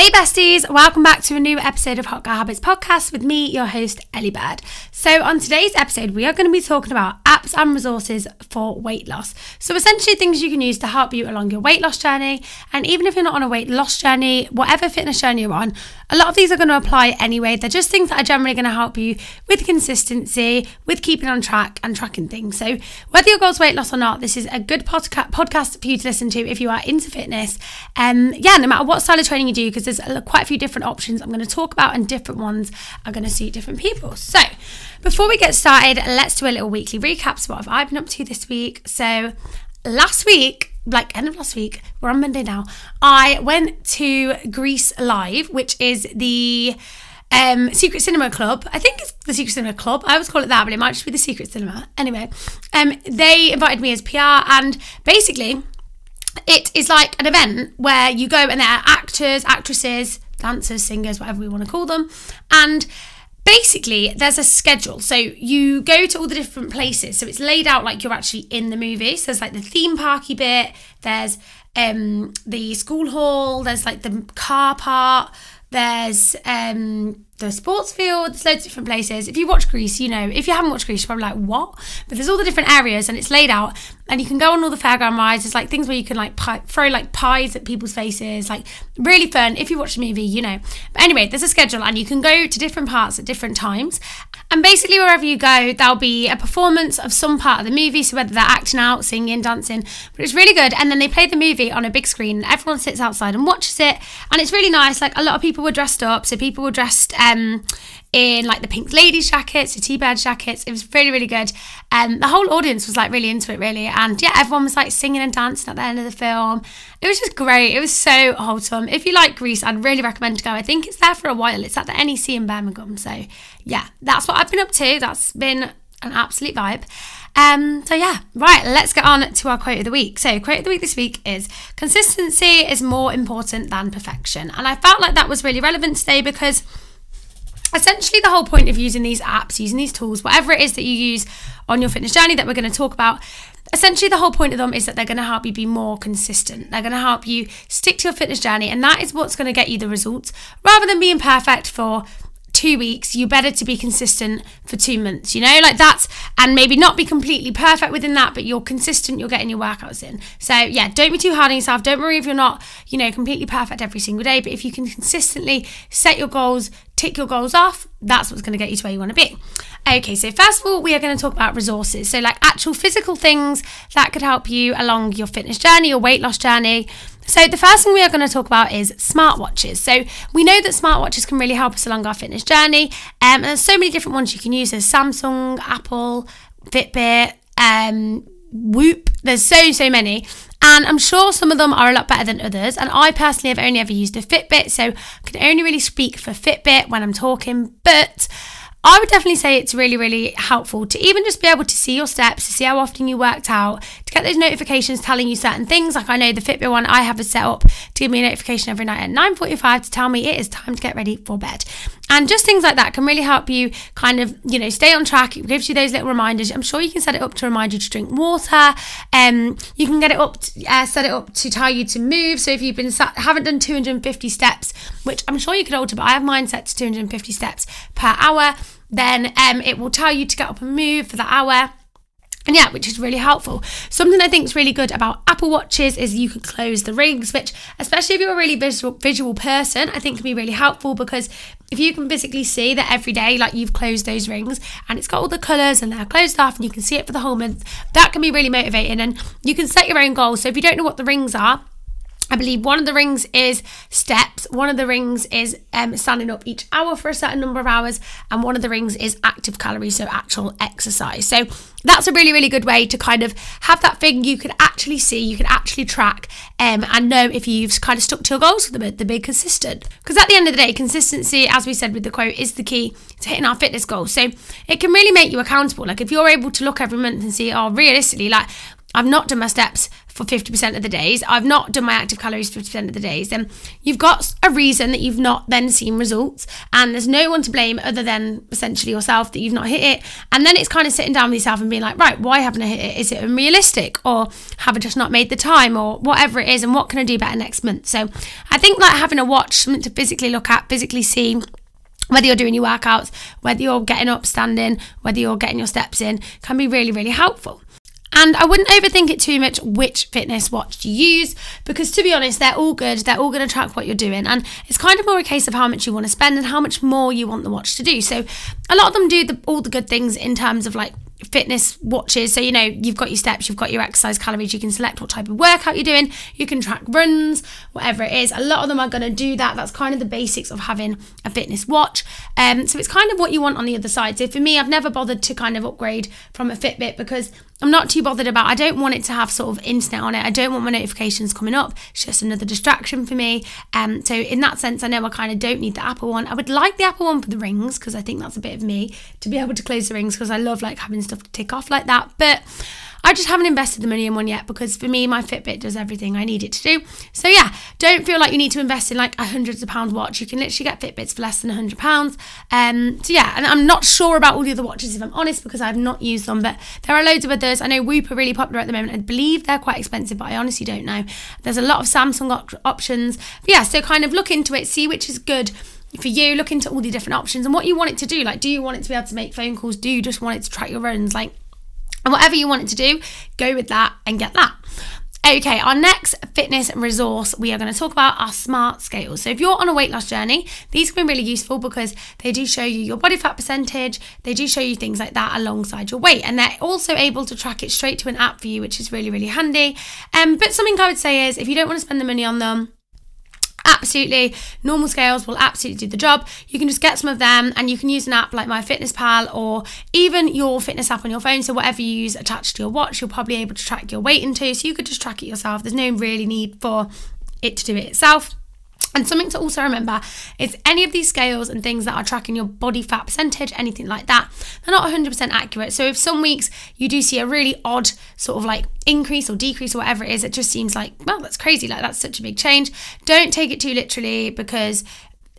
Hey besties, welcome back to a new episode of Hot Girl Habits podcast with me, your host, Ellie Bird. So, on today's episode, we are going to be talking about apps and resources for weight loss. So, essentially, things you can use to help you along your weight loss journey. And even if you're not on a weight loss journey, whatever fitness journey you're on, a lot of these are going to apply anyway. They're just things that are generally going to help you with consistency, with keeping on track and tracking things. So, whether your goal's weight loss or not, this is a good podca- podcast for you to listen to if you are into fitness. Um, yeah, no matter what style of training you do, because there's quite a few different options I'm going to talk about, and different ones are going to suit different people. So, before we get started, let's do a little weekly recap. So, what have I been up to this week? So, last week, like end of last week, we're on Monday now, I went to Grease Live, which is the um, Secret Cinema Club. I think it's the Secret Cinema Club. I always call it that, but it might just be the Secret Cinema. Anyway, um, they invited me as PR, and basically, it is like an event where you go and there are actors, actresses, dancers, singers, whatever we want to call them, and basically there's a schedule. So you go to all the different places. So it's laid out like you're actually in the movie so there's like the theme parky bit. There's um the school hall. There's like the car part there's um the sports field, there's loads of different places. If you watch Grease, you know. If you haven't watched Grease, you're probably like, what? But there's all the different areas and it's laid out and you can go on all the fairground rides. There's like things where you can like pie, throw like pies at people's faces, like really fun. If you watch the movie, you know. But anyway, there's a schedule and you can go to different parts at different times. And basically, wherever you go, there'll be a performance of some part of the movie. So whether they're acting out, singing, dancing, but it's really good. And then they play the movie on a big screen and everyone sits outside and watches it. And it's really nice. Like a lot of people were dressed up. So people were dressed, um, in like the pink ladies jackets, the T-bird jackets. It was really, really good. And um, the whole audience was like really into it, really. And yeah, everyone was like singing and dancing at the end of the film. It was just great. It was so wholesome. If you like Grease, I'd really recommend to go. I think it's there for a while. It's at the NEC in Birmingham. So yeah, that's what I've been up to. That's been an absolute vibe. Um, so yeah, right, let's get on to our quote of the week. So, quote of the week this week is consistency is more important than perfection. And I felt like that was really relevant today because essentially the whole point of using these apps, using these tools, whatever it is that you use on your fitness journey that we're going to talk about, essentially the whole point of them is that they're going to help you be more consistent. They're going to help you stick to your fitness journey, and that is what's going to get you the results rather than being perfect for two weeks, you better to be consistent for two months, you know, like that's, and maybe not be completely perfect within that, but you're consistent, you're getting your workouts in. So, yeah, don't be too hard on yourself. Don't worry if you're not, you know, completely perfect every single day, but if you can consistently set your goals, tick your goals off, that's what's going to get you to where you want to be. Okay, so first of all, we are going to talk about resources. So, like actual physical things that could help you along your fitness journey, your weight loss journey. So, the first thing we are going to talk about is smartwatches. So, we know that smartwatches can really help us along our fitness journey. Um, and there's so many different ones you can use. There's Samsung, Apple, Fitbit, um, Whoop. There's so, so many. And I'm sure some of them are a lot better than others. And I personally have only ever used a Fitbit, so I can only really speak for Fitbit when I'm talking. But I would definitely say it's really, really helpful to even just be able to see your steps, to see how often you worked out, to get those notifications telling you certain things. Like I know the Fitbit one I have is set up to give me a notification every night at 9:45 to tell me it is time to get ready for bed. And just things like that can really help you kind of, you know, stay on track. It gives you those little reminders. I'm sure you can set it up to remind you to drink water. Um, you can get it up, to, uh, set it up to tell you to move. So if you've been sat, haven't done 250 steps, which I'm sure you could alter, but I have mine set to 250 steps per hour then um, it will tell you to get up and move for that hour. And yeah, which is really helpful. Something I think is really good about Apple Watches is you can close the rings, which, especially if you're a really visual, visual person, I think can be really helpful because if you can physically see that every day, like you've closed those rings and it's got all the colours and they're closed off and you can see it for the whole month, that can be really motivating. And you can set your own goals. So if you don't know what the rings are, I believe one of the rings is steps, one of the rings is um, standing up each hour for a certain number of hours, and one of the rings is active calories, so actual exercise. So that's a really, really good way to kind of have that thing you can actually see, you can actually track, um, and know if you've kind of stuck to your goals for the the big consistent. Because at the end of the day, consistency, as we said with the quote, is the key to hitting our fitness goals. So it can really make you accountable. Like if you're able to look every month and see, oh, realistically, like I've not done my steps for 50% of the days, I've not done my active calories 50% of the days, then you've got a reason that you've not then seen results. And there's no one to blame other than essentially yourself that you've not hit it. And then it's kind of sitting down with yourself and being like, right, why haven't I hit it? Is it unrealistic? Or have I just not made the time? Or whatever it is. And what can I do better next month? So I think like having a watch, something to physically look at, physically see whether you're doing your workouts, whether you're getting up, standing, whether you're getting your steps in, can be really, really helpful. And I wouldn't overthink it too much which fitness watch to use because, to be honest, they're all good. They're all going to track what you're doing. And it's kind of more a case of how much you want to spend and how much more you want the watch to do. So, a lot of them do the, all the good things in terms of like fitness watches. So, you know, you've got your steps, you've got your exercise calories, you can select what type of workout you're doing, you can track runs, whatever it is. A lot of them are going to do that. That's kind of the basics of having a fitness watch. Um, so, it's kind of what you want on the other side. So, for me, I've never bothered to kind of upgrade from a Fitbit because I'm not too bothered about. I don't want it to have sort of internet on it. I don't want my notifications coming up. It's just another distraction for me. Um, so in that sense, I know I kind of don't need the Apple one. I would like the Apple one for the rings because I think that's a bit of me to be able to close the rings because I love like having stuff to tick off like that. But I just haven't invested the money in one yet because for me, my Fitbit does everything I need it to do. So yeah, don't feel like you need to invest in like a hundreds of pound watch. You can literally get Fitbits for less than a hundred pounds. Um, so yeah, and I'm not sure about all the other watches if I'm honest because I've not used them, but there are loads of others. I know Whoop are really popular at the moment. I believe they're quite expensive, but I honestly don't know. There's a lot of Samsung op- options. But yeah, so kind of look into it, see which is good for you look into all the different options and what you want it to do like do you want it to be able to make phone calls do you just want it to track your runs like and whatever you want it to do, go with that and get that. Okay, our next fitness resource we are going to talk about are smart scales. So, if you're on a weight loss journey, these can be really useful because they do show you your body fat percentage, they do show you things like that alongside your weight, and they're also able to track it straight to an app for you, which is really, really handy. Um, but something I would say is if you don't want to spend the money on them, absolutely. Normal scales will absolutely do the job. You can just get some of them and you can use an app like MyFitnessPal or even your fitness app on your phone. So whatever you use attached to your watch you're probably able to track your weight into. So you could just track it yourself. There's no really need for it to do it itself and something to also remember is any of these scales and things that are tracking your body fat percentage, anything like that, they're not 100% accurate. So if some weeks you do see a really odd sort of like increase or decrease or whatever it is, it just seems like, well, that's crazy. Like that's such a big change. Don't take it too literally because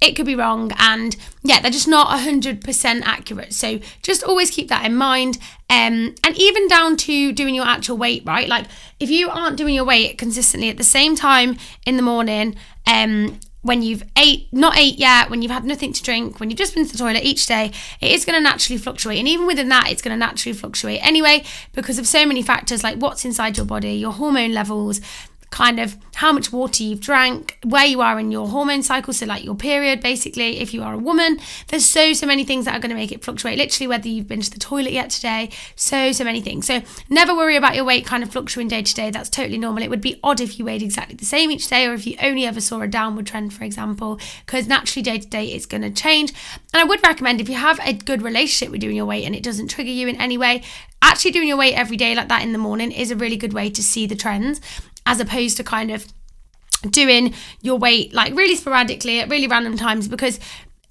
it could be wrong and yeah they're just not 100% accurate so just always keep that in mind um, and even down to doing your actual weight right like if you aren't doing your weight consistently at the same time in the morning um, when you've ate not ate yet when you've had nothing to drink when you've just been to the toilet each day it is going to naturally fluctuate. And even within that it's going to naturally fluctuate anyway because of so many factors like what's inside your body your hormone levels kind of how much water you've drank, where you are in your hormone cycle, so like your period, basically, if you are a woman. There's so, so many things that are going to make it fluctuate. Literally, whether you've been to the toilet yet today, so, so many things. So never worry about your weight kind of fluctuating day to day. That's totally normal. It would be odd if you weighed exactly the same each day or if you only ever saw a downward trend, for example, because naturally day to day it's going to change. And I would recommend if you have a good relationship with doing your weight and it doesn't trigger you in any way, actually doing your weight every day like that in the morning is a really good way to see the trends as opposed to kind of doing your weight like really sporadically at really random times because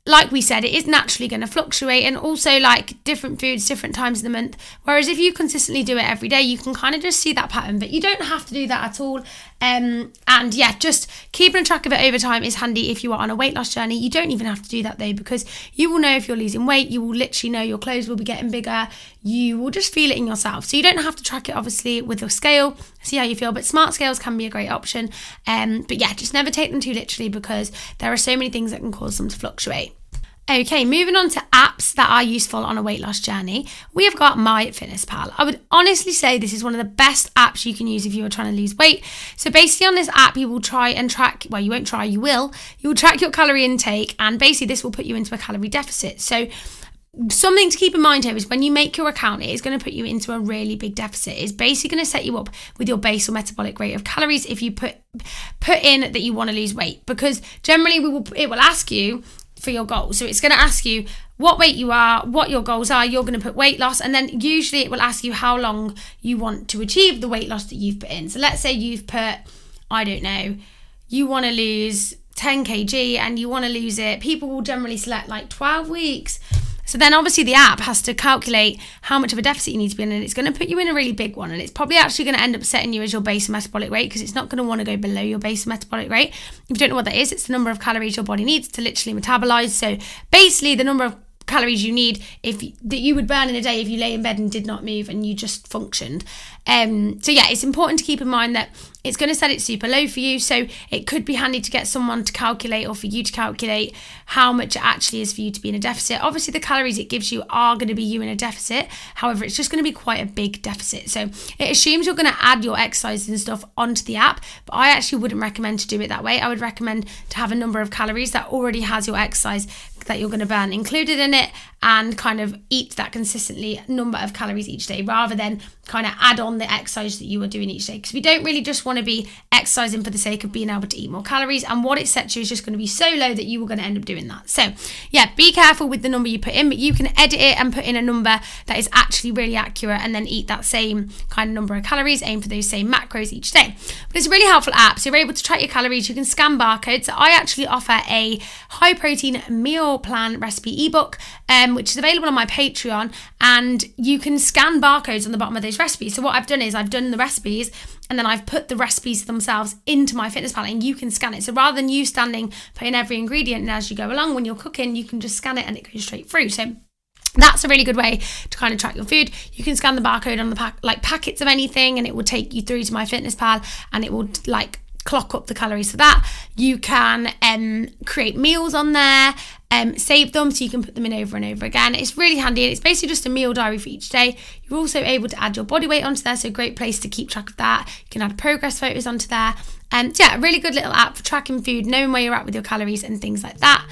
like we said, it is naturally going to fluctuate, and also like different foods, different times of the month. Whereas if you consistently do it every day, you can kind of just see that pattern, but you don't have to do that at all. Um, and yeah, just keeping track of it over time is handy if you are on a weight loss journey. You don't even have to do that though, because you will know if you're losing weight, you will literally know your clothes will be getting bigger, you will just feel it in yourself. So you don't have to track it obviously with your scale, see how you feel, but smart scales can be a great option. Um, but yeah, just never take them too literally because there are so many things that can cause them to fluctuate. Okay, moving on to apps that are useful on a weight loss journey, we have got MyFitnessPal. I would honestly say this is one of the best apps you can use if you are trying to lose weight. So, basically, on this app, you will try and track, well, you won't try, you will, you will track your calorie intake, and basically, this will put you into a calorie deficit. So, something to keep in mind here is when you make your account, it is going to put you into a really big deficit. It's basically going to set you up with your basal metabolic rate of calories if you put put in that you want to lose weight because generally we will it will ask you for your goals. So it's going to ask you what weight you are, what your goals are. You're going to put weight loss, and then usually it will ask you how long you want to achieve the weight loss that you've put in. So let's say you've put, I don't know, you want to lose 10 kg and you want to lose it. People will generally select like 12 weeks. So then obviously the app has to calculate how much of a deficit you need to be in and it's going to put you in a really big one and it's probably actually going to end up setting you as your base metabolic rate because it's not going to want to go below your base metabolic rate. If you don't know what that is, it's the number of calories your body needs to literally metabolize. So basically the number of calories you need if that you would burn in a day if you lay in bed and did not move and you just functioned. Um, so yeah, it's important to keep in mind that it's going to set it super low for you. So it could be handy to get someone to calculate or for you to calculate how much it actually is for you to be in a deficit. Obviously, the calories it gives you are going to be you in a deficit. However, it's just going to be quite a big deficit. So it assumes you're going to add your exercises and stuff onto the app, but I actually wouldn't recommend to do it that way. I would recommend to have a number of calories that already has your exercise that you're going to burn included in it and kind of eat that consistently number of calories each day rather than kind of add on the exercise that you are doing each day because we don't really just want to be exercising for the sake of being able to eat more calories and what it sets you is just going to be so low that you are going to end up doing that. So yeah be careful with the number you put in but you can edit it and put in a number that is actually really accurate and then eat that same kind of number of calories aim for those same macros each day. But it's a really helpful app so you're able to track your calories you can scan barcodes. I actually offer a high protein meal plan recipe ebook um, which is available on my Patreon, and you can scan barcodes on the bottom of those recipes. So what I've done is I've done the recipes and then I've put the recipes themselves into MyFitnessPal and you can scan it. So rather than you standing putting every ingredient and as you go along when you're cooking, you can just scan it and it goes straight through. So that's a really good way to kind of track your food. You can scan the barcode on the pack, like packets of anything, and it will take you through to MyFitnessPal, and it will like clock up the calories for that. You can um, create meals on there um, save them so you can put them in over and over again. It's really handy and it's basically just a meal diary for each day. You're also able to add your body weight onto there, so great place to keep track of that. You can add progress photos onto there. And yeah, a really good little app for tracking food, knowing where you're at with your calories and things like that.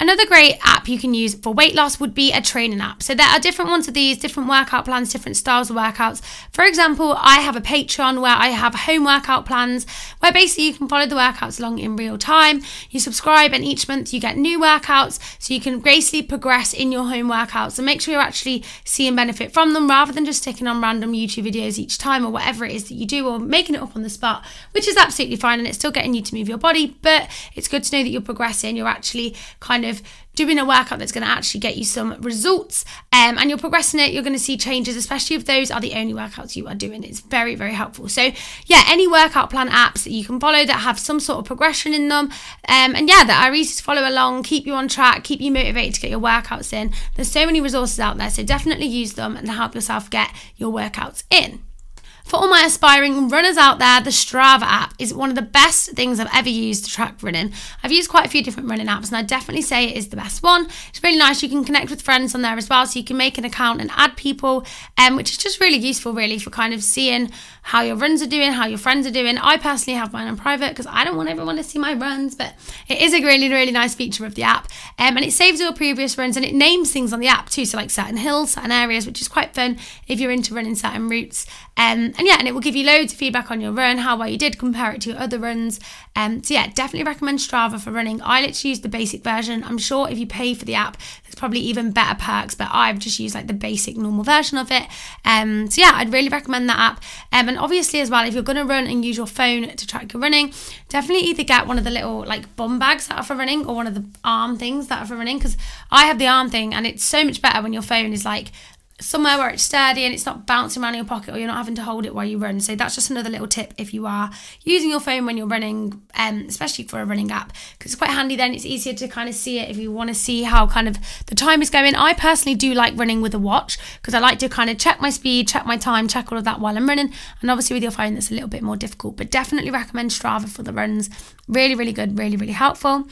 Another great app you can use for weight loss would be a training app. So there are different ones of these, different workout plans, different styles of workouts. For example, I have a Patreon where I have home workout plans where basically you can follow the workouts along in real time. You subscribe and each month you get new workouts so you can gracefully progress in your home workouts and make sure you're actually seeing benefit from them rather than just sticking on random YouTube videos each time or whatever it is that you do or making it up on the spot, which is absolutely fine and it's still getting you to move your body, but it's good to know that you're progressing, you're actually kind of of doing a workout that's going to actually get you some results. Um, and you're progressing it you're going to see changes especially if those are the only workouts you are doing. It's very very helpful. So yeah any workout plan apps that you can follow that have some sort of progression in them um, and yeah that are easy to follow along keep you on track keep you motivated to get your workouts in. There's so many resources out there so definitely use them and help yourself get your workouts in for all my aspiring runners out there, the Strava app is one of the best things I've ever used to track running. I've used quite a few different running apps, and I definitely say it is the best one. It's really nice. You can connect with friends on there as well, so you can make an account and add people, um, which is just really useful, really, for kind of seeing how your runs are doing, how your friends are doing. I personally have mine on private because I don't want everyone to see my runs, but it is a really, really nice feature of the app. Um, and it saves your previous runs and it names things on the app too, so like certain hills, certain areas, which is quite fun if you're into running certain routes. Um, and yeah, and it will give you loads of feedback on your run, how well you did, compare it to your other runs. Um, so yeah, definitely recommend Strava for running. I literally use the basic version. I'm sure if you pay for the app, there's probably even better perks, but I've just used like the basic normal version of it. Um, so yeah, I'd really recommend that app. Um, and obviously as well, if you're going to run and use your phone to track your running, definitely either get one of the little like bum bags that are for running or one of the arm things that are for running because I have the arm thing and it's so much better when your phone is like somewhere where it's sturdy and it's not bouncing around in your pocket or you're not having to hold it while you run. So that's just another little tip if you are using your phone when you're running, um, especially for a running app, because it's quite handy then. It's easier to kind of see it if you want to see how kind of the time is going. I personally do like running with a watch because I like to kind of check my speed, check my time, check all of that while I'm running. And obviously with your phone, that's a little bit more difficult, but definitely recommend Strava for the runs. Really, really good, really, really helpful.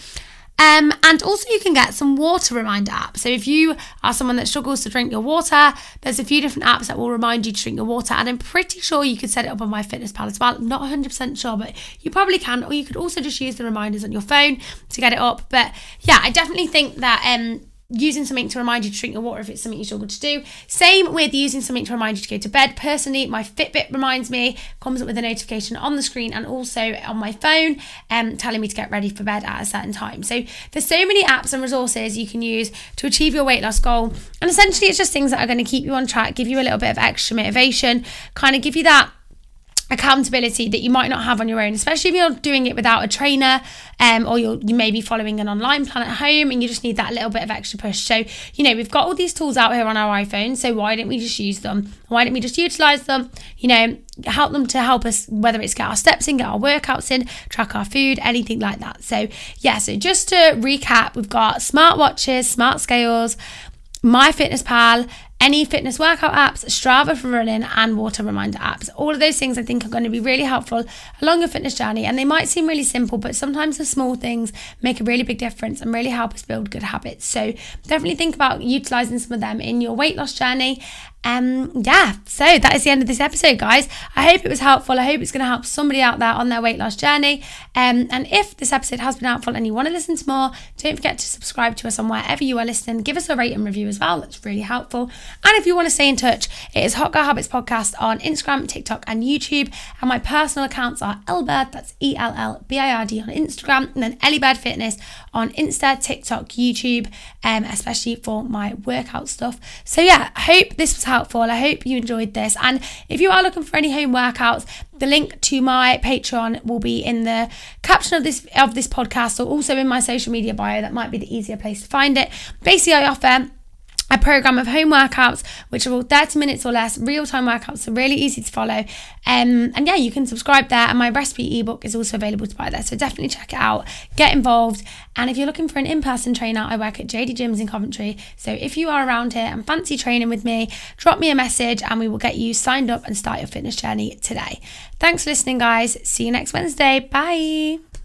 Um, and also, you can get some water reminder apps. So, if you are someone that struggles to drink your water, there's a few different apps that will remind you to drink your water. And I'm pretty sure you could set it up on MyFitnessPal as well. Not 100% sure, but you probably can. Or you could also just use the reminders on your phone to get it up. But yeah, I definitely think that um, using something to remind you to drink your water if it's something you struggle to do. Same with using something to remind you to go to bed. Personally, my Fitbit reminds me, comes up with a notification on the screen and also on my phone, um, telling me to get ready for bed at a certain time. So there's so many apps and resources you can use to achieve your weight loss goal. And essentially, it's just things that are going to keep you on track, give you a little bit of extra motivation, kind of give you that accountability that you might not have on your own, especially if you're doing it without a trainer um, or you're, you may be following an online plan at home and you just need that little bit of extra push. So, you know, we've got all these tools out here on our iPhone, so why don't we just use them? Why don't we just utilize them? You know, help them to help us, whether it's get our steps in, get our workouts in, track our food, anything like that. So, yeah, so just to recap, we've got smartwatches, smart scales, MyFitnessPal, any fitness workout apps, Strava for running, and water reminder apps. All of those things I think are going to be really helpful along your fitness journey. And they might seem really simple, but sometimes the small things make a really big difference and really help us build good habits. So definitely think about utilizing some of them in your weight loss journey. Um, yeah, so that is the end of this episode, guys. I hope it was helpful. I hope it's going to help somebody out there on their weight loss journey. Um, and if this episode has been helpful and you want to listen to more, don't forget to subscribe to us on wherever you are listening. Give us a rate and review as well. That's really helpful. And if you want to stay in touch, it is Hot Girl Habits Podcast on Instagram, TikTok, and YouTube. And my personal accounts are Ellbird, that's E L L B I R D on Instagram, and then EllieBird Fitness on Insta, TikTok, YouTube, um, especially for my workout stuff. So yeah, I hope this was helpful. I hope you enjoyed this. And if you are looking for any home workouts, the link to my Patreon will be in the caption of this of this podcast or also in my social media bio. That might be the easier place to find it. Basically, I offer a program of home workouts, which are all 30 minutes or less, real time workouts, so really easy to follow. Um, and yeah, you can subscribe there, and my recipe ebook is also available to buy there. So definitely check it out, get involved. And if you're looking for an in person trainer, I work at JD Gyms in Coventry. So if you are around here and fancy training with me, drop me a message and we will get you signed up and start your fitness journey today. Thanks for listening, guys. See you next Wednesday. Bye.